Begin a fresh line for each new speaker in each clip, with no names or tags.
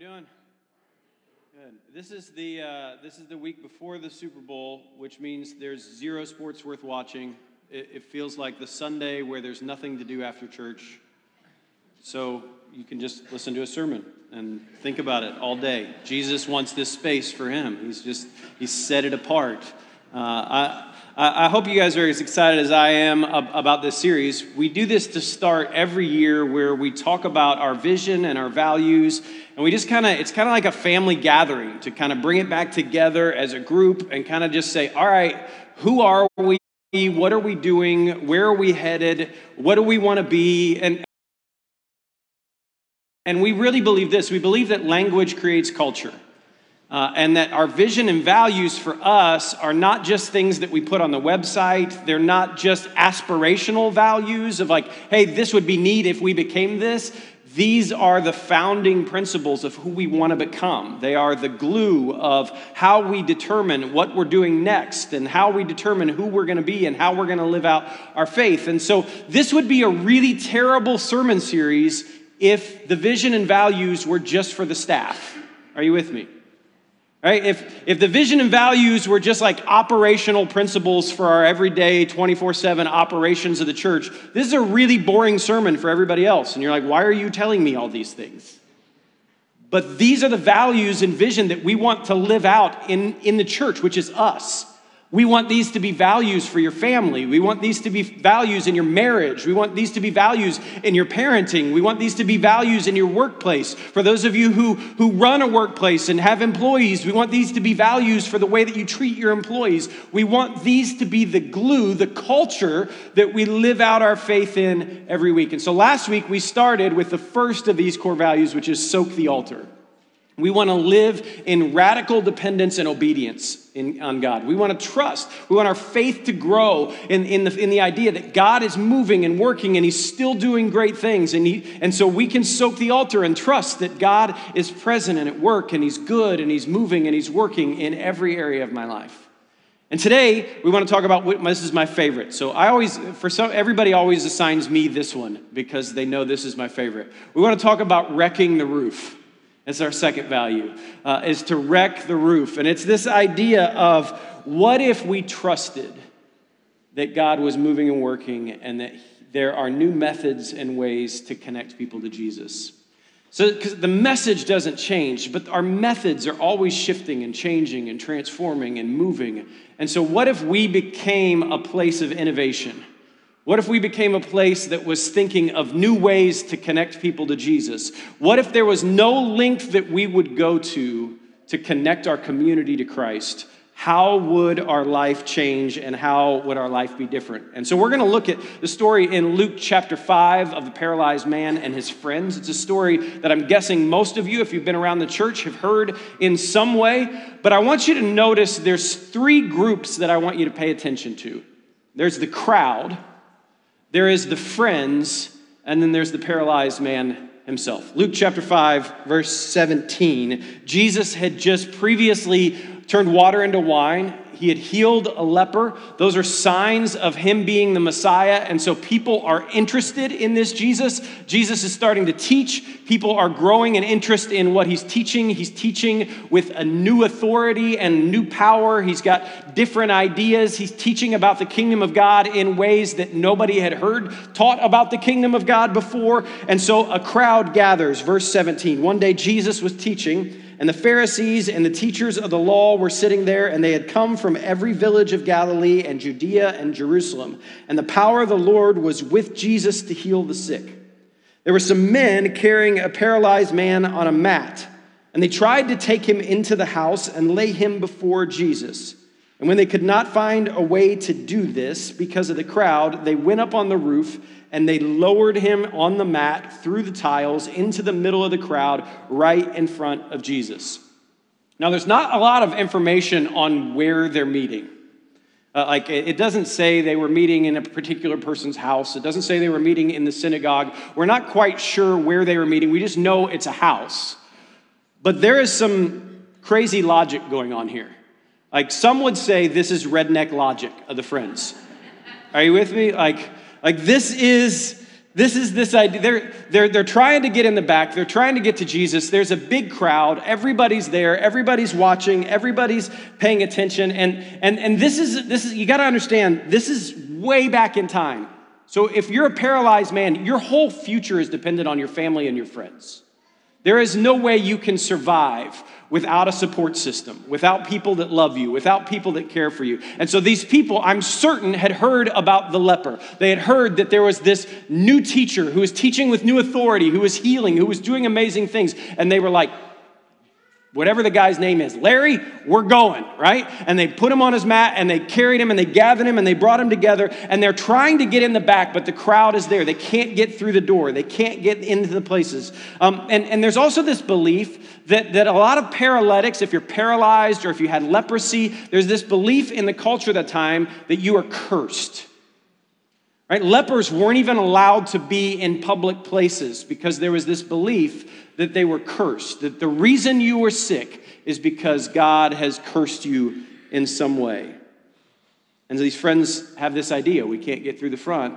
doing? Good. This is the uh, this is the week before the Super Bowl, which means there's zero sports worth watching. It, it feels like the Sunday where there's nothing to do after church. So you can just listen to a sermon and think about it all day. Jesus wants this space for him. He's just he's set it apart. Uh, I, I hope you guys are as excited as I am about this series. We do this to start every year where we talk about our vision and our values. And we just kind of, it's kind of like a family gathering to kind of bring it back together as a group and kind of just say, all right, who are we? What are we doing? Where are we headed? What do we want to be? And, and we really believe this we believe that language creates culture. Uh, and that our vision and values for us are not just things that we put on the website. They're not just aspirational values of like, hey, this would be neat if we became this. These are the founding principles of who we want to become. They are the glue of how we determine what we're doing next and how we determine who we're going to be and how we're going to live out our faith. And so, this would be a really terrible sermon series if the vision and values were just for the staff. Are you with me? Right? If, if the vision and values were just like operational principles for our everyday 24 7 operations of the church, this is a really boring sermon for everybody else. And you're like, why are you telling me all these things? But these are the values and vision that we want to live out in, in the church, which is us. We want these to be values for your family. We want these to be values in your marriage. We want these to be values in your parenting. We want these to be values in your workplace. For those of you who, who run a workplace and have employees, we want these to be values for the way that you treat your employees. We want these to be the glue, the culture that we live out our faith in every week. And so last week we started with the first of these core values, which is soak the altar. We want to live in radical dependence and obedience in, on God. We want to trust. We want our faith to grow in, in, the, in the idea that God is moving and working and He's still doing great things. And, he, and so we can soak the altar and trust that God is present and at work and He's good and He's moving and He's working in every area of my life. And today we want to talk about what this is my favorite. So I always, for some, everybody always assigns me this one because they know this is my favorite. We want to talk about wrecking the roof. That's our second value, uh, is to wreck the roof. And it's this idea of what if we trusted that God was moving and working and that there are new methods and ways to connect people to Jesus? So, because the message doesn't change, but our methods are always shifting and changing and transforming and moving. And so, what if we became a place of innovation? What if we became a place that was thinking of new ways to connect people to Jesus? What if there was no link that we would go to to connect our community to Christ? How would our life change and how would our life be different? And so we're going to look at the story in Luke chapter 5 of the paralyzed man and his friends. It's a story that I'm guessing most of you, if you've been around the church, have heard in some way. But I want you to notice there's three groups that I want you to pay attention to there's the crowd there is the friends, and then there's the paralyzed man himself. Luke chapter 5, verse 17. Jesus had just previously turned water into wine. He had healed a leper. Those are signs of him being the Messiah. And so people are interested in this Jesus. Jesus is starting to teach. People are growing an interest in what he's teaching. He's teaching with a new authority and new power. He's got different ideas. He's teaching about the kingdom of God in ways that nobody had heard taught about the kingdom of God before. And so a crowd gathers. Verse 17. One day Jesus was teaching and the Pharisees and the teachers of the law were sitting there, and they had come from every village of Galilee and Judea and Jerusalem. And the power of the Lord was with Jesus to heal the sick. There were some men carrying a paralyzed man on a mat, and they tried to take him into the house and lay him before Jesus. And when they could not find a way to do this because of the crowd, they went up on the roof and they lowered him on the mat through the tiles into the middle of the crowd right in front of Jesus. Now, there's not a lot of information on where they're meeting. Uh, like, it doesn't say they were meeting in a particular person's house. It doesn't say they were meeting in the synagogue. We're not quite sure where they were meeting. We just know it's a house. But there is some crazy logic going on here. Like, some would say this is redneck logic of the friends. Are you with me? Like, like this is This is this idea. They're, they're, they're trying to get in the back. They're trying to get to Jesus. There's a big crowd. Everybody's there. Everybody's watching. Everybody's paying attention. And, and, and this is, this is you got to understand, this is way back in time. So if you're a paralyzed man, your whole future is dependent on your family and your friends. There is no way you can survive without a support system, without people that love you, without people that care for you. And so these people, I'm certain, had heard about the leper. They had heard that there was this new teacher who was teaching with new authority, who was healing, who was doing amazing things. And they were like, whatever the guy's name is, Larry, we're going, right? And they put him on his mat and they carried him and they gathered him and they brought him together and they're trying to get in the back, but the crowd is there. They can't get through the door, they can't get into the places. Um, and, and there's also this belief that, that a lot of paralytics, if you're paralyzed or if you had leprosy, there's this belief in the culture at the time that you are cursed. Right? Lepers weren't even allowed to be in public places because there was this belief that they were cursed, that the reason you were sick is because God has cursed you in some way. And these friends have this idea we can't get through the front,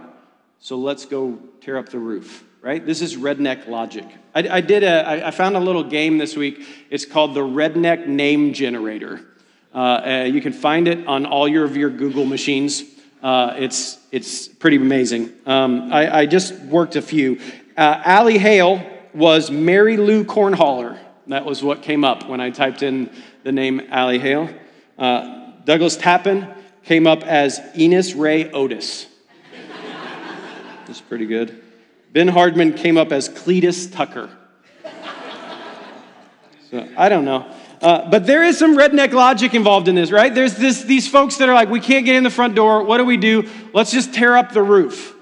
so let's go tear up the roof, right? This is redneck logic. I, I did a, I, found a little game this week. It's called the Redneck Name Generator. Uh, uh, you can find it on all your, of your Google machines. Uh, it's, it's pretty amazing. Um, I, I, just worked a few. Uh, Allie Hale was Mary Lou Cornholler. That was what came up when I typed in the name Allie Hale. Uh, Douglas Tappan came up as Enos Ray Otis. That's pretty good. Ben Hardman came up as Cletus Tucker. So I don't know. Uh, but there is some redneck logic involved in this, right? There's this, these folks that are like, we can't get in the front door. What do we do? Let's just tear up the roof.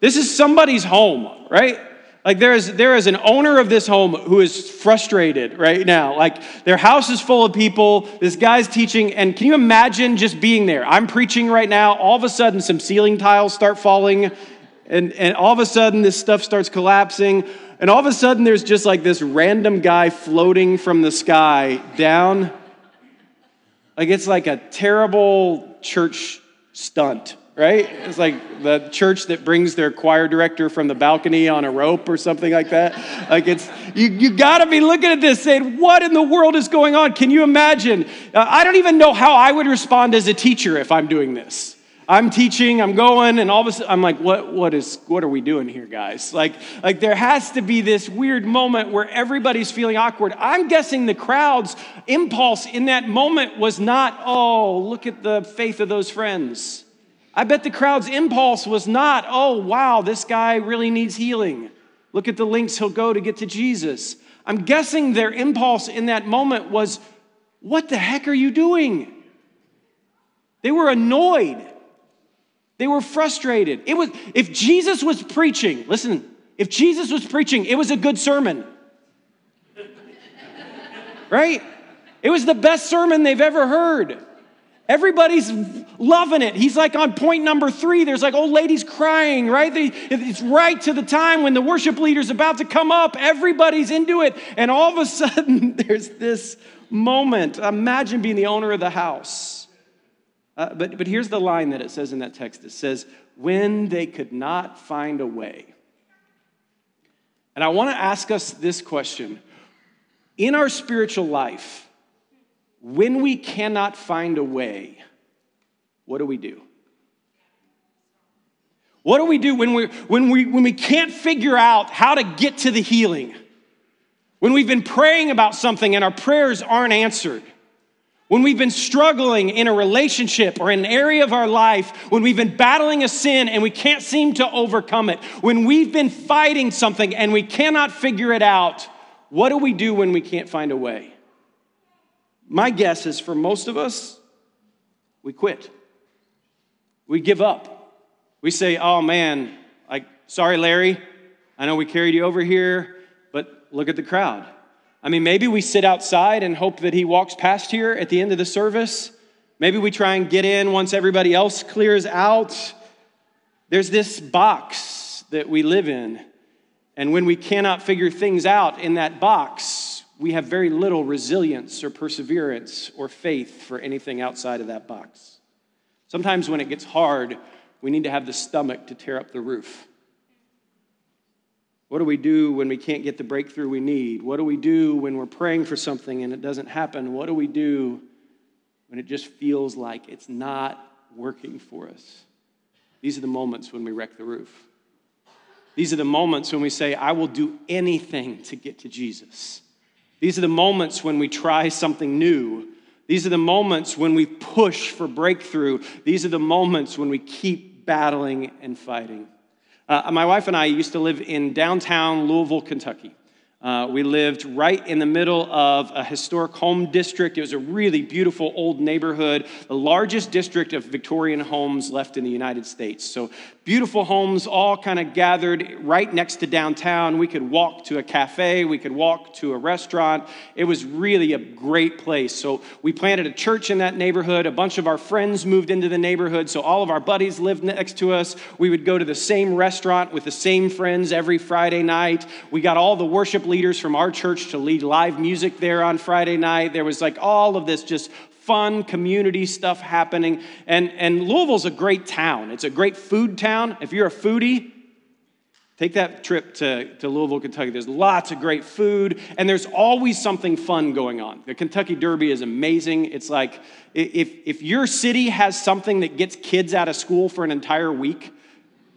This is somebody's home, right? Like there is, there is an owner of this home who is frustrated right now. Like their house is full of people. This guy's teaching, and can you imagine just being there? I'm preaching right now. All of a sudden, some ceiling tiles start falling, and, and all of a sudden, this stuff starts collapsing. And all of a sudden, there's just like this random guy floating from the sky down. Like it's like a terrible church stunt, right? It's like the church that brings their choir director from the balcony on a rope or something like that. Like it's, you, you gotta be looking at this saying, what in the world is going on? Can you imagine? Uh, I don't even know how I would respond as a teacher if I'm doing this. I'm teaching, I'm going, and all of a sudden I'm like, what, what, is, what are we doing here, guys? Like, like, there has to be this weird moment where everybody's feeling awkward. I'm guessing the crowd's impulse in that moment was not, oh, look at the faith of those friends. I bet the crowd's impulse was not, oh, wow, this guy really needs healing. Look at the links he'll go to get to Jesus. I'm guessing their impulse in that moment was, what the heck are you doing? They were annoyed. They were frustrated. It was if Jesus was preaching, listen, if Jesus was preaching, it was a good sermon. right? It was the best sermon they've ever heard. Everybody's loving it. He's like on point number three. There's like old ladies crying, right? It's right to the time when the worship leader's about to come up. Everybody's into it. And all of a sudden, there's this moment. Imagine being the owner of the house uh, but, but here's the line that it says in that text it says, when they could not find a way. And I want to ask us this question In our spiritual life, when we cannot find a way, what do we do? What do we do when we, when, we, when we can't figure out how to get to the healing? When we've been praying about something and our prayers aren't answered? When we've been struggling in a relationship or in an area of our life, when we've been battling a sin and we can't seem to overcome it, when we've been fighting something and we cannot figure it out, what do we do when we can't find a way? My guess is for most of us, we quit. We give up. We say, oh man, like, sorry, Larry, I know we carried you over here, but look at the crowd. I mean, maybe we sit outside and hope that he walks past here at the end of the service. Maybe we try and get in once everybody else clears out. There's this box that we live in. And when we cannot figure things out in that box, we have very little resilience or perseverance or faith for anything outside of that box. Sometimes when it gets hard, we need to have the stomach to tear up the roof. What do we do when we can't get the breakthrough we need? What do we do when we're praying for something and it doesn't happen? What do we do when it just feels like it's not working for us? These are the moments when we wreck the roof. These are the moments when we say, I will do anything to get to Jesus. These are the moments when we try something new. These are the moments when we push for breakthrough. These are the moments when we keep battling and fighting. Uh, my wife and I used to live in downtown Louisville, Kentucky. Uh, we lived right in the middle of a historic home district. It was a really beautiful old neighborhood, the largest district of Victorian homes left in the United States. So, beautiful homes all kind of gathered right next to downtown. We could walk to a cafe, we could walk to a restaurant. It was really a great place. So, we planted a church in that neighborhood. A bunch of our friends moved into the neighborhood. So, all of our buddies lived next to us. We would go to the same restaurant with the same friends every Friday night. We got all the worship leaders from our church to lead live music there on Friday night. There was like all of this just fun community stuff happening. And, and Louisville's a great town. It's a great food town. If you're a foodie, take that trip to, to Louisville, Kentucky. There's lots of great food, and there's always something fun going on. The Kentucky Derby is amazing. It's like if, if your city has something that gets kids out of school for an entire week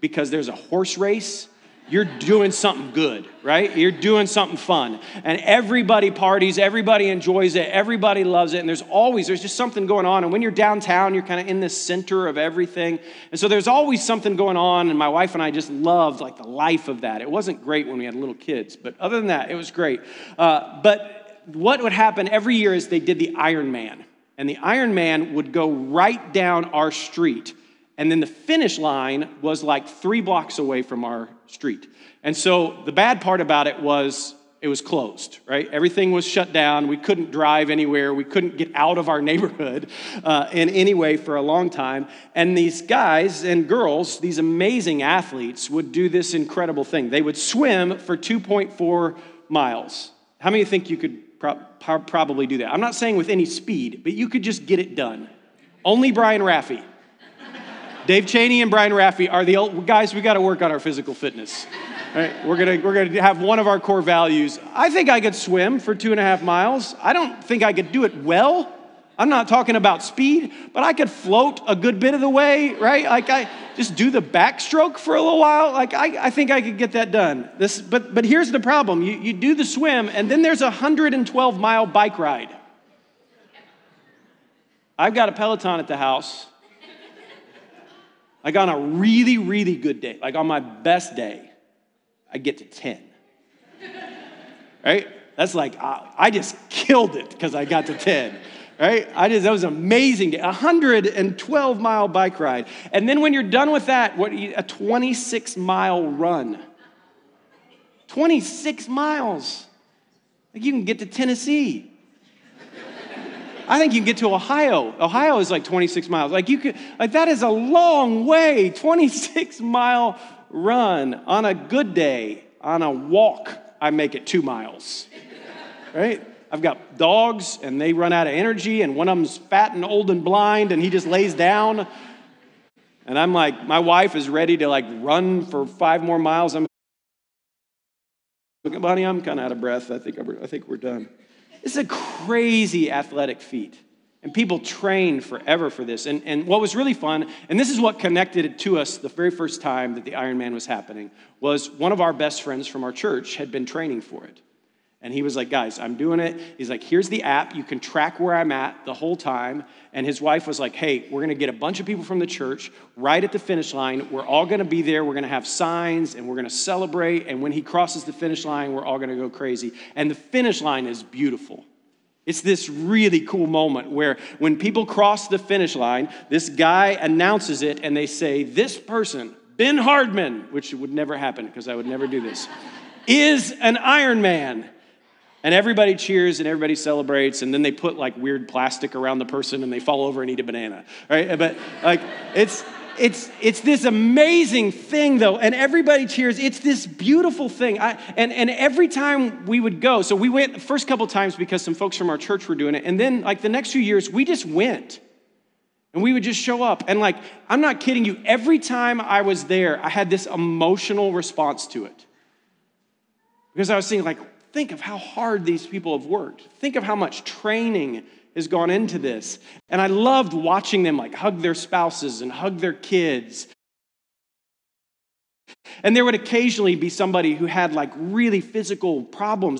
because there's a horse race, you're doing something good, right? You're doing something fun. And everybody parties, everybody enjoys it, everybody loves it, and there's always there's just something going on. And when you're downtown, you're kind of in the center of everything. And so there's always something going on, and my wife and I just loved like the life of that. It wasn't great when we had little kids, but other than that, it was great. Uh, but what would happen every year is they did the Ironman. And the Ironman would go right down our street and then the finish line was like three blocks away from our street. And so the bad part about it was it was closed, right? Everything was shut down. We couldn't drive anywhere. We couldn't get out of our neighborhood uh, in any way for a long time. And these guys and girls, these amazing athletes, would do this incredible thing. They would swim for 2.4 miles. How many think you could pro- probably do that? I'm not saying with any speed, but you could just get it done. Only Brian Raffy. Dave Cheney and Brian Raffy are the old, guys. We got to work on our physical fitness. Right? We're gonna we're gonna have one of our core values. I think I could swim for two and a half miles. I don't think I could do it well. I'm not talking about speed, but I could float a good bit of the way, right? Like I just do the backstroke for a little while. Like I, I think I could get that done. This, but but here's the problem: you, you do the swim, and then there's a 112 mile bike ride. I've got a Peloton at the house. Like on a really, really good day, like on my best day, I get to 10. right? That's like, I just killed it because I got to 10. Right? I just, that was amazing. A 112 mile bike ride. And then when you're done with that, what, a 26 mile run. 26 miles. Like you can get to Tennessee. I think you can get to Ohio. Ohio is like 26 miles. Like you could, like that is a long way. 26 mile run on a good day. On a walk, I make it two miles. Right? I've got dogs and they run out of energy, and one of them's fat and old and blind, and he just lays down. And I'm like, my wife is ready to like run for five more miles. I'm, honey, I'm kind of out of breath. I think, I think we're done. This is a crazy athletic feat. And people train forever for this. And, and what was really fun, and this is what connected it to us the very first time that the Ironman was happening, was one of our best friends from our church had been training for it. And he was like, guys, I'm doing it. He's like, here's the app. You can track where I'm at the whole time. And his wife was like, hey, we're going to get a bunch of people from the church right at the finish line. We're all going to be there. We're going to have signs and we're going to celebrate. And when he crosses the finish line, we're all going to go crazy. And the finish line is beautiful. It's this really cool moment where when people cross the finish line, this guy announces it and they say, This person, Ben Hardman, which would never happen because I would never do this, is an Ironman. And everybody cheers and everybody celebrates, and then they put like weird plastic around the person and they fall over and eat a banana, right? Uh, but like, it's, it's, it's this amazing thing though, and everybody cheers. It's this beautiful thing. I, and, and every time we would go, so we went the first couple times because some folks from our church were doing it, and then like the next few years, we just went. And we would just show up. And like, I'm not kidding you, every time I was there, I had this emotional response to it. Because I was thinking, like, think of how hard these people have worked. Think of how much training has gone into this. And I loved watching them like hug their spouses and hug their kids. And there would occasionally be somebody who had like really physical problems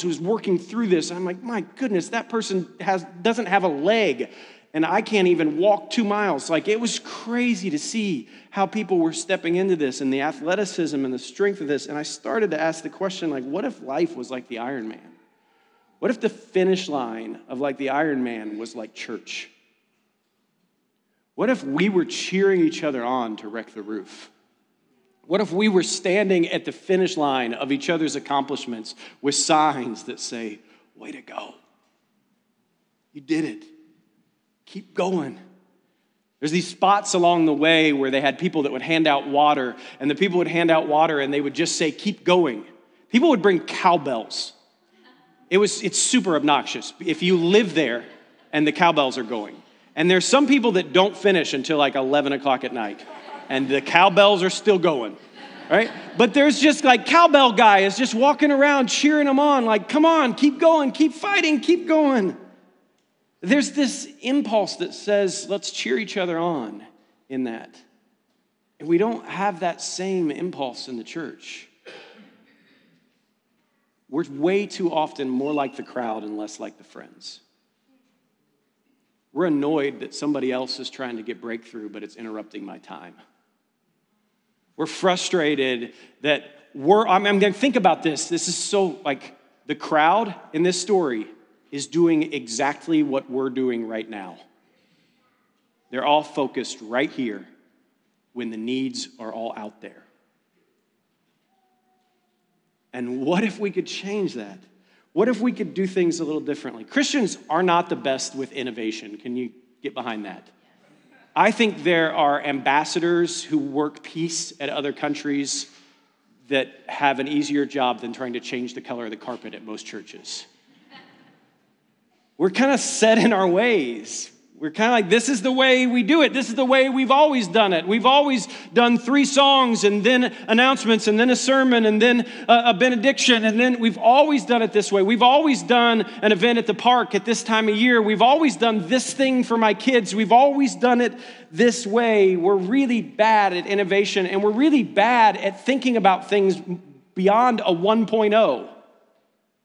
who's working through this. I'm like, my goodness, that person has doesn't have a leg and I can't even walk two miles. Like it was crazy to see how people were stepping into this and the athleticism and the strength of this. And I started to ask the question, like, what if life was like the Ironman? What if the finish line of like the Ironman was like church? What if we were cheering each other on to wreck the roof? What if we were standing at the finish line of each other's accomplishments with signs that say, Way to go? You did it. Keep going. There's these spots along the way where they had people that would hand out water, and the people would hand out water and they would just say, Keep going. People would bring cowbells. It was, it's super obnoxious if you live there and the cowbells are going. And there's some people that don't finish until like 11 o'clock at night, and the cowbells are still going, right? But there's just like cowbell guy is just walking around cheering them on, like, come on, keep going, keep fighting, keep going. There's this impulse that says, let's cheer each other on in that. And we don't have that same impulse in the church. We're way too often more like the crowd and less like the friends. We're annoyed that somebody else is trying to get breakthrough, but it's interrupting my time. We're frustrated that we're, going to think about this. This is so like the crowd in this story is doing exactly what we're doing right now. They're all focused right here when the needs are all out there. And what if we could change that? What if we could do things a little differently? Christians are not the best with innovation. Can you get behind that? I think there are ambassadors who work peace at other countries that have an easier job than trying to change the color of the carpet at most churches. We're kind of set in our ways. We're kind of like, this is the way we do it. This is the way we've always done it. We've always done three songs and then announcements and then a sermon and then a, benediction. And then we've always done it this way. We've always done an event at the park at this time of year. We've always done this thing for my kids. We've always done it this way. We're really bad at innovation and we're really bad at thinking about things beyond a 1.0.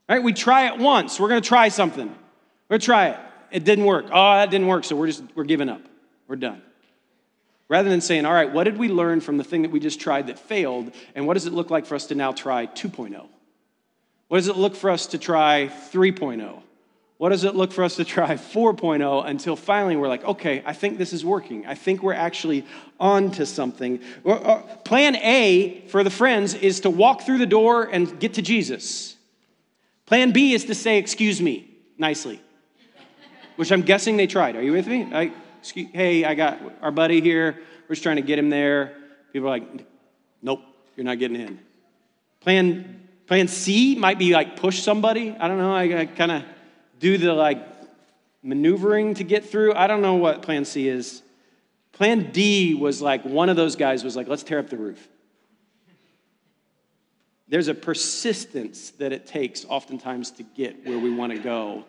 Right? We try it once. We're going to try something. We're to try it. It didn't work. Oh, that didn't work, so we're just, we're giving up. We're done. Rather than saying, all right, what did we learn from the thing that we just tried that failed, and what does it look like for us to now try 2.0? What does it look for us to try 3.0? What does it look for us to try 4.0 until finally we're like, okay, I think this is working. I think we're actually on to something. Plan A for the friends is to walk through the door and get to Jesus. Plan B is to say, excuse me, nicely which I'm guessing they tried. Are you with me? I, excuse, hey, I got our buddy here. We're just trying to get him there. People are like, nope, you're not getting in. Plan, plan C might be like push somebody. I don't know. I, I kind of do the like maneuvering to get through. I don't know what plan C is. Plan D was like one of those guys was like, let's tear up the roof. There's a persistence that it takes oftentimes to get where we want to go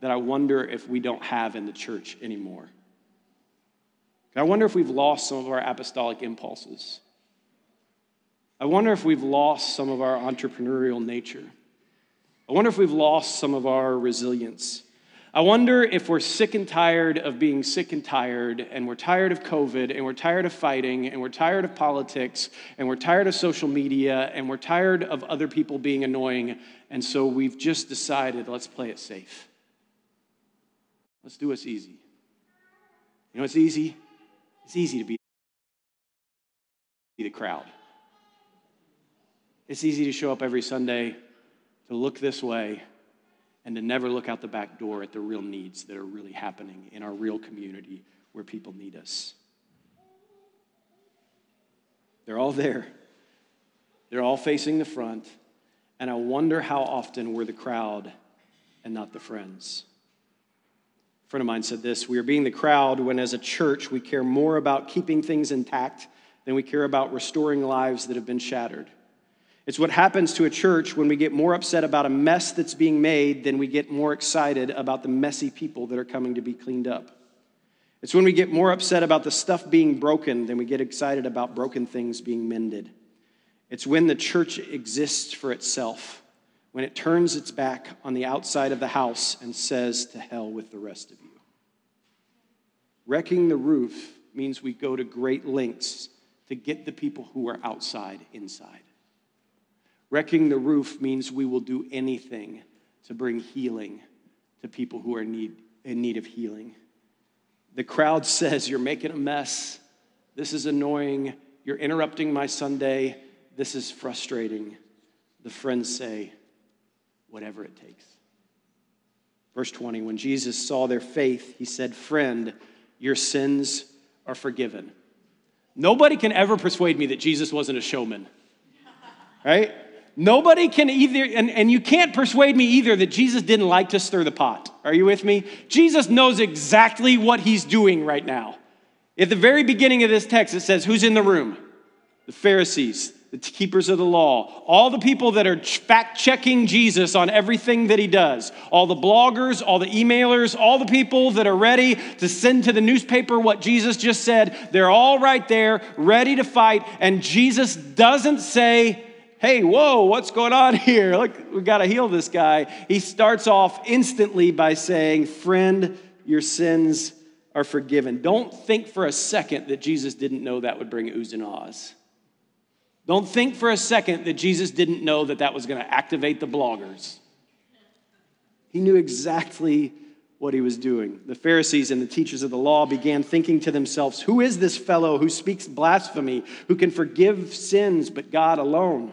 that I wonder if we don't have in the church anymore. I wonder if we've lost some of our apostolic impulses. I wonder if we've lost some of our entrepreneurial nature. I wonder if we've lost some of our resilience. I wonder if we're sick and tired of being sick and tired, and we're tired of COVID, and we're tired of fighting, and we're tired of politics, and we're tired of social media, and we're tired of other people being annoying, and so we've just decided let's play it safe. Let's do what's easy. You know it's easy? It's easy to be the crowd. It's easy to show up every Sunday, to look this way, and to never look out the back door at the real needs that are really happening in our real community where people need us. They're all there, they're all facing the front, and I wonder how often we're the crowd and not the friends friend of mine said this We are being the crowd when, as a church, we care more about keeping things intact than we care about restoring lives that have been shattered. It's what happens to a church when we get more upset about a mess that's being made than we get more excited about the messy people that are coming to be cleaned up. It's when we get more upset about the stuff being broken than we get excited about broken things being mended. It's when the church exists for itself, when it turns its back on the outside of the house and says, To hell with the rest of you. Wrecking the roof means we go to great lengths to get the people who are outside inside. Wrecking the roof means we will do anything to bring healing to people who are need, in need of healing. The crowd says, You're making a mess. This is annoying. You're interrupting my Sunday. This is frustrating. The friends say, Whatever it takes. Verse 20 When Jesus saw their faith, he said, Friend, your sins are forgiven. Nobody can ever persuade me that Jesus wasn't a showman, right? Nobody can either, and, and you can't persuade me either that Jesus didn't like to stir the pot. Are you with me? Jesus knows exactly what he's doing right now. At the very beginning of this text, it says, Who's in the room? The Pharisees, the keepers of the law, all the people that are fact checking Jesus on everything that he does, all the bloggers, all the emailers, all the people that are ready to send to the newspaper what Jesus just said, they're all right there, ready to fight. And Jesus doesn't say, hey, whoa, what's going on here? Look, we got to heal this guy. He starts off instantly by saying, friend, your sins are forgiven. Don't think for a second that Jesus didn't know that would bring oohs and ahs. Don't think for a second that Jesus didn't know that that was going to activate the bloggers. He knew exactly what he was doing. The Pharisees and the teachers of the law began thinking to themselves, Who is this fellow who speaks blasphemy, who can forgive sins but God alone?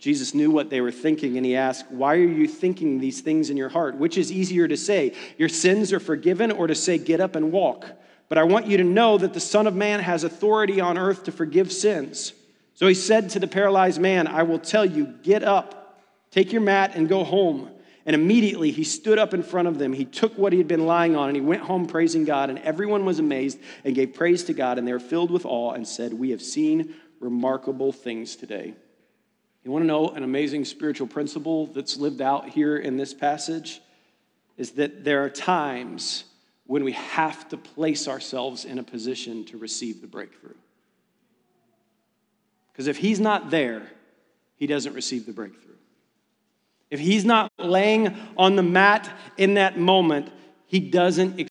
Jesus knew what they were thinking, and he asked, Why are you thinking these things in your heart? Which is easier to say, Your sins are forgiven, or to say, Get up and walk? But I want you to know that the Son of Man has authority on earth to forgive sins. So he said to the paralyzed man, I will tell you, get up, take your mat, and go home. And immediately he stood up in front of them. He took what he had been lying on and he went home praising God. And everyone was amazed and gave praise to God. And they were filled with awe and said, We have seen remarkable things today. You want to know an amazing spiritual principle that's lived out here in this passage? Is that there are times when we have to place ourselves in a position to receive the breakthrough. Because if he's not there, he doesn't receive the breakthrough. If he's not laying on the mat in that moment, he doesn't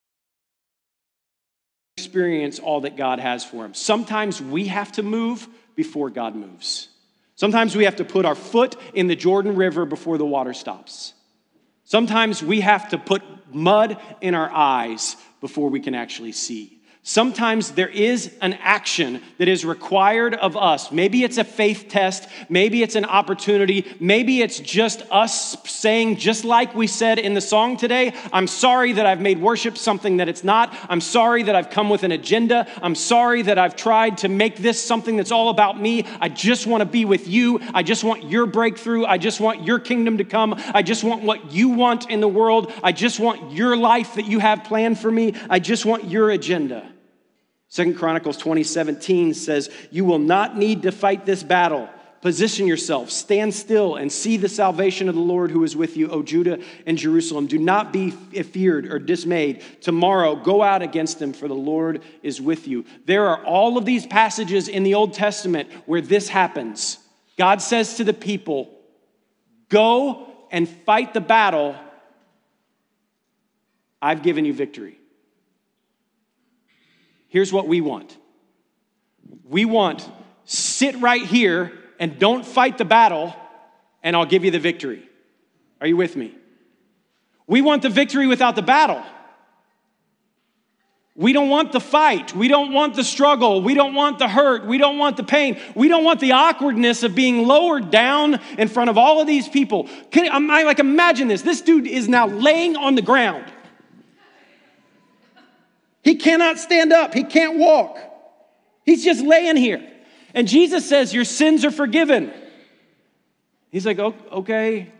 experience all that God has for him. Sometimes we have to move before God moves. Sometimes we have to put our foot in the Jordan River before the water stops. Sometimes we have to put mud in our eyes before we can actually see. Sometimes there is an action that is required of us. Maybe it's a faith test. Maybe it's an opportunity. Maybe it's just us saying, just like we said in the song today, I'm sorry that I've made worship something that it's not. I'm sorry that I've come with an agenda. I'm sorry that I've tried to make this something that's all about me. I just want to be with you. I just want your breakthrough. I just want your kingdom to come. I just want what you want in the world. I just want your life that you have planned for me. I just want your agenda. Second Chronicles 2017 says, You will not need to fight this battle. Position yourself, stand still, and see the salvation of the Lord who is with you, O Judah and Jerusalem. Do not be feared or dismayed. Tomorrow, go out against them, for the Lord is with you. There are all of these passages in the Old Testament where this happens. God says to the people, Go and fight the battle. I've given you victory. Here's what we want we want sit right here and don't fight the battle, and I'll give you the victory. Are you with me? We want the victory without the battle. We don't want the fight. We don't want the struggle. We don't want the hurt. We don't want the pain. We don't want the awkwardness of being lowered down in front of all of these people. Can I like imagine this? This dude is now laying on the ground. He cannot stand up, he can't walk. He's just laying here. And Jesus says, Your sins are forgiven. He's like, Okay.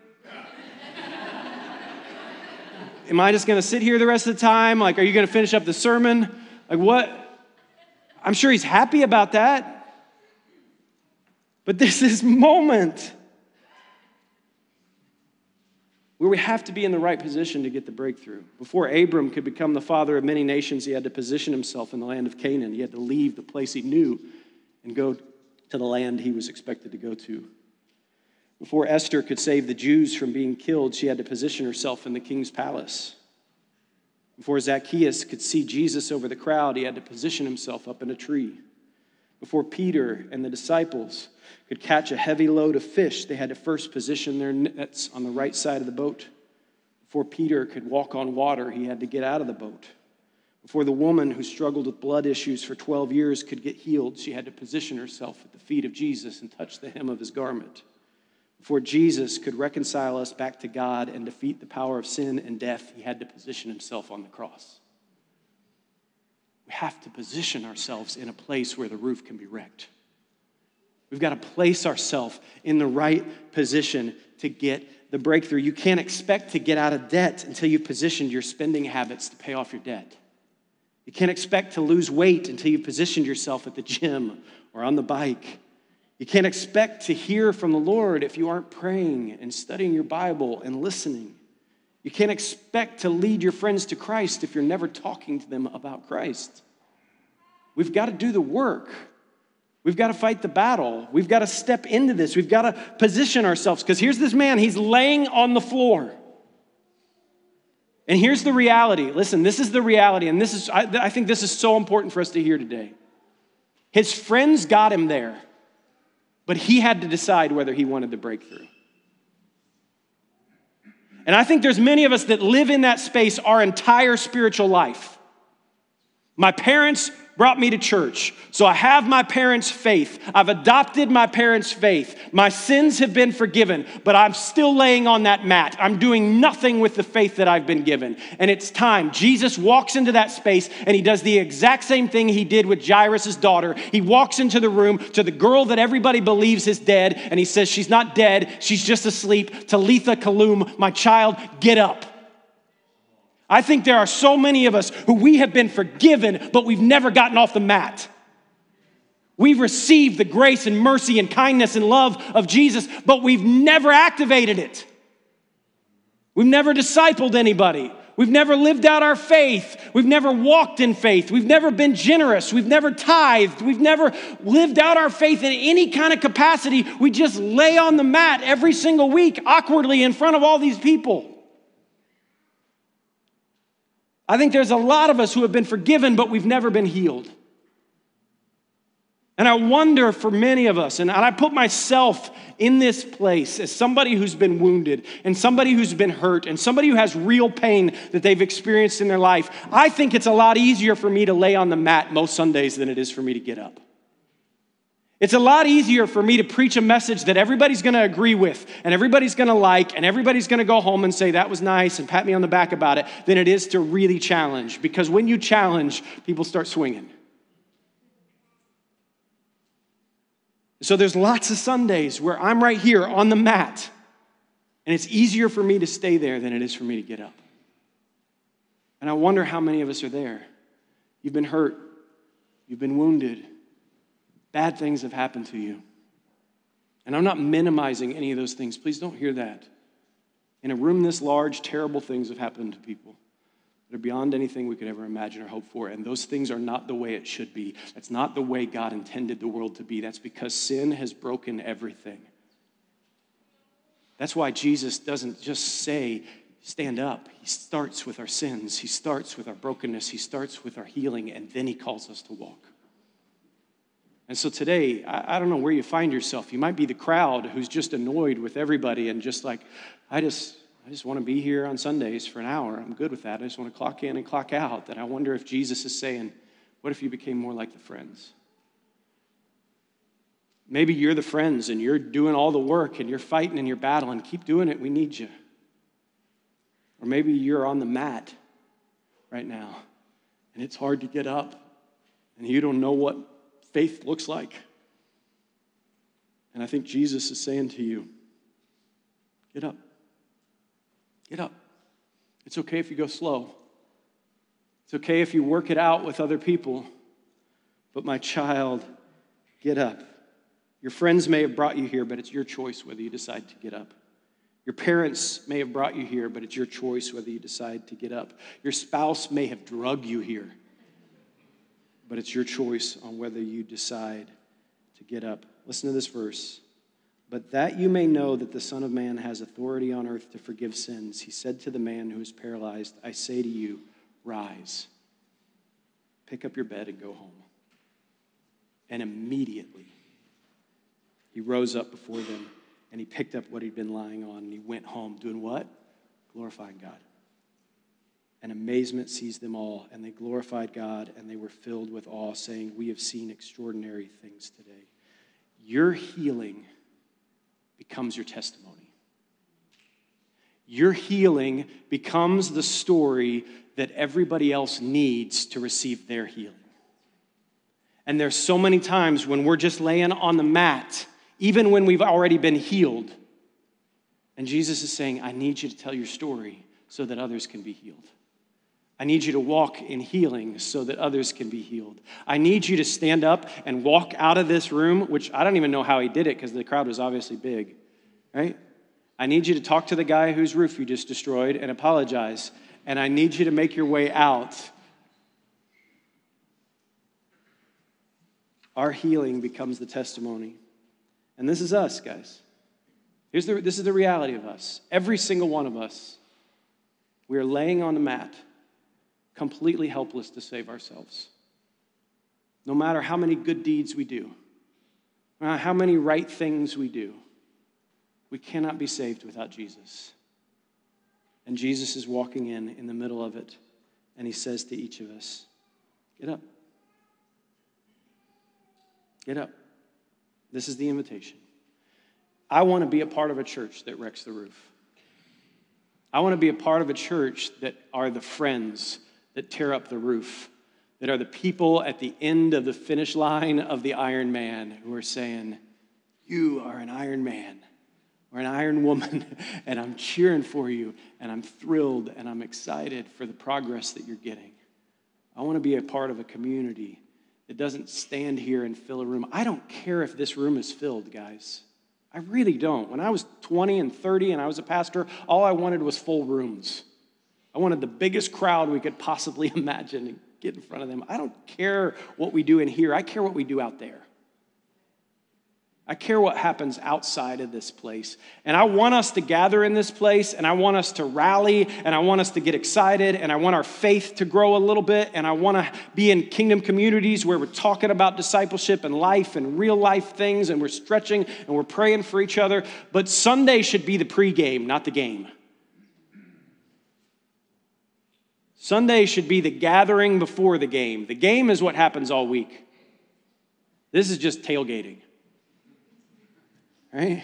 Am I just gonna sit here the rest of the time? Like, are you gonna finish up the sermon? Like, what? I'm sure he's happy about that. But there's this moment where we have to be in the right position to get the breakthrough. Before Abram could become the father of many nations, he had to position himself in the land of Canaan. He had to leave the place he knew and go to the land he was expected to go to. Before Esther could save the Jews from being killed, she had to position herself in the king's palace. Before Zacchaeus could see Jesus over the crowd, he had to position himself up in a tree. Before Peter and the disciples could catch a heavy load of fish, they had to first position their nets on the right side of the boat. Before Peter could walk on water, he had to get out of the boat. Before the woman who struggled with blood issues for 12 years could get healed, she had to position herself at the feet of Jesus and touch the hem of his garment. Before Jesus could reconcile us back to God and defeat the power of sin and death, he had to position himself on the cross. We have to position ourselves in a place where the roof can be wrecked. We've got to place ourselves in the right position to get the breakthrough. You can't expect to get out of debt until you've positioned your spending habits to pay off your debt. You can't expect to lose weight until you've positioned yourself at the gym or on the bike. You can't expect to hear from the Lord if you aren't praying and studying your Bible and listening. You can't expect to lead your friends to Christ if you're never talking to them about Christ. We've got to do the work. We've got to fight the battle. We've got to step into this. We've got to position ourselves. Because here's this man, he's laying on the floor. And here's the reality. Listen, this is the reality. And this is, I, I think this is so important for us to hear today. His friends got him there but he had to decide whether he wanted the breakthrough. And I think there's many of us that live in that space our entire spiritual life. My parents brought me to church. So I have my parents' faith. I've adopted my parents' faith. My sins have been forgiven, but I'm still laying on that mat. I'm doing nothing with the faith that I've been given. And it's time. Jesus walks into that space and he does the exact same thing he did with Jairus' daughter. He walks into the room to the girl that everybody believes is dead, and he says, She's not dead, she's just asleep. Talitha Koum, my child, get up. I think there are so many of us who we have been forgiven, but we've never gotten off the mat. We've received the grace and mercy and kindness and love of Jesus, but we've never activated it. We've never discipled anybody. We've never lived out our faith. We've never walked in faith. We've never been generous. We've never tithed. We've never lived out our faith in any kind of capacity. We just lay on the mat every single week awkwardly in front of all these people. I think there's a lot of us who have been forgiven, but we've never been healed. And I wonder for many of us, and I put myself in this place as somebody who's been wounded and somebody who's been hurt and somebody who has real pain that they've experienced in their life. I think it's a lot easier for me to lay on the mat most Sundays than it is for me to get up. It's a lot easier for me to preach a message that everybody's going to agree with and everybody's going to like and everybody's going to go home and say, that was nice and pat me on the back about it than it is to really challenge. Because when you challenge, people start swinging. So there's lots of Sundays where I'm right here on the mat and it's easier for me to stay there than it is for me to get up. And I wonder how many of us are there. You've been hurt, you've been wounded Bad things have happened to you. And I'm not minimizing any of those things. Please don't hear that. In a room this large, terrible things have happened to people that are beyond anything we could ever imagine or hope for. And those things are not the way it should be. That's not the way God intended the world to be. That's because sin has broken everything. That's why Jesus doesn't just say, stand up. He starts with our sins, He starts with our brokenness, He starts with our healing, and then He calls us to walk. And so today, I, I, don't know where you find yourself. You might be the crowd who's just annoyed with everybody and just like, I just, I just want to be here on Sundays for an hour. I'm good with that. I just want to clock in and clock out. And I wonder if Jesus is saying, what if you became more like the friends? Maybe you're the friends and you're doing all the work and you're fighting in your battle and keep doing it. We need you. Or maybe you're on the mat right now and it's hard to get up and you don't know what faith looks like. And I think Jesus is saying to you, get up. Get up. It's okay if you go slow. It's okay if you work it out with other people. But my child, get up. Your friends may have brought you here, but it's your choice whether you decide to get up. Your parents may have brought you here, but it's your choice whether you decide to get up. Your spouse may have drug you here, but it's your choice on whether you decide to get up. Listen to this verse. But that you may know that the Son of Man has authority on earth to forgive sins, he said to the man who was paralyzed, I say to you, rise, pick up your bed, and go home. And immediately he rose up before them and he picked up what he'd been lying on and he went home doing what? Glorifying God. And amazement seized them all, and they glorified God, and they were filled with awe, saying, We have seen extraordinary things today. Your healing becomes your testimony. Your healing becomes the story that everybody else needs to receive their healing. And there's so many times when we're just laying on the mat, even when we've already been healed. And Jesus is saying, I need you to tell your story so that others can be healed. I need you to walk in healing so that others can be healed. I need you to stand up and walk out of this room, which I don't even know how he did it because the crowd was obviously big, right? I need you to talk to the guy whose roof you just destroyed and apologize. And I need you to make your way out. Our healing becomes the testimony. And this is us, guys. Here's the, this is the reality of us. Every single one of us, we are laying on the mat completely helpless to save ourselves. No matter how many good deeds we do, how many right things we do, we cannot be saved without Jesus. And Jesus is walking in in the middle of it, and he says to each of us, Get up. Get up. This is the invitation. I want to be a part of a church that wrecks the roof. I want to be a part of a church that are the friends that tear up the roof, that are the people at the end of the finish line of the Ironman who are saying, You are an Ironman or an Iron Woman, and I'm cheering for you, and I'm thrilled, and I'm excited for the progress that you're getting. I want to be a part of a community that doesn't stand here and fill a room. I don't care if this room is filled, guys. I really don't. When I was 20 and 30 and I was a pastor, all I wanted was full rooms. I wanted the biggest crowd we could possibly imagine and get in front of them. I don't care what we do in here, I care what we do out there. I care what happens outside of this place. And I want us to gather in this place, and I want us to rally, and I want us to get excited, and I want our faith to grow a little bit, and I want to be in kingdom communities where we're talking about discipleship and life and real life things, and we're stretching and we're praying for each other. But Sunday should be the pregame, not the game. Sunday should be the gathering before the game. The game is what happens all week. This is just tailgating. Right?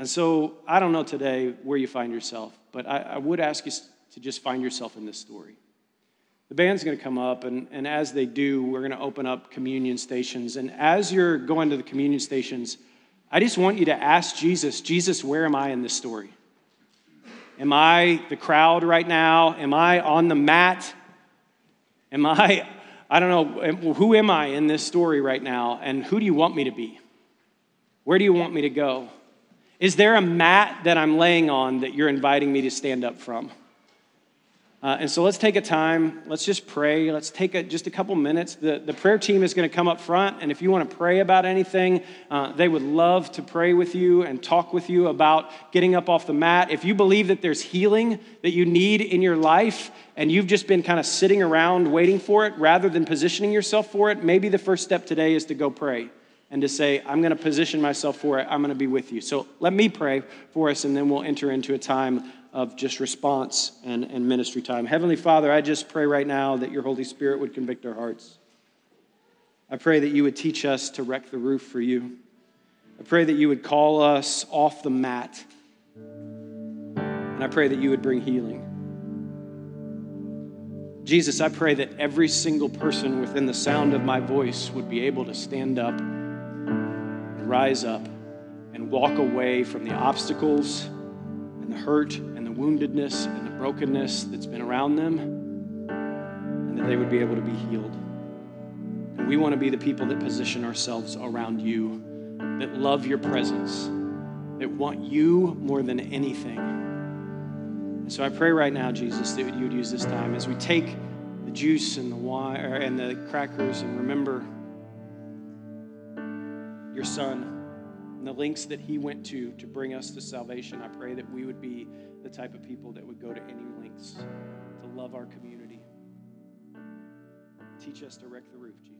And so I don't know today where you find yourself, but I, I would ask you to just find yourself in this story. The band's going to come up, and, and as they do, we're going to open up communion stations. And as you're going to the communion stations, I just want you to ask Jesus, Jesus, where am I in this story? Am I the crowd right now? Am I on the mat? Am I, I don't know, who am I in this story right now? And who do you want me to be? Where do you want me to go? Is there a mat that I'm laying on that you're inviting me to stand up from? Uh, and so let's take a time. Let's just pray. Let's take a, just a couple minutes. The, the prayer team is going to come up front. And if you want to pray about anything, uh, they would love to pray with you and talk with you about getting up off the mat. If you believe that there's healing that you need in your life and you've just been kind of sitting around waiting for it rather than positioning yourself for it, maybe the first step today is to go pray and to say, I'm going to position myself for it. I'm going to be with you. So let me pray for us, and then we'll enter into a time of just response and, and ministry time. Heavenly Father, I just pray right now that your Holy Spirit would convict our hearts. I pray that you would teach us to wreck the roof for you. I pray that you would call us off the mat. And I pray that you would bring healing. Jesus, I pray that every single person within the sound of my voice would be able to stand up rise up and walk away from the obstacles and the hurt woundedness and the brokenness that's been around them, and that they would be able to be healed. And we want to be the people that position ourselves around you, that love your presence, that want you more than anything. And so I pray right now, Jesus, that you would use this time as we take the juice and the wine and the crackers and remember your son and the links that he went to to bring us to salvation. I pray that we would be the type of people that would go to any lengths to love our community. Teach us to wreck the roof, Jesus.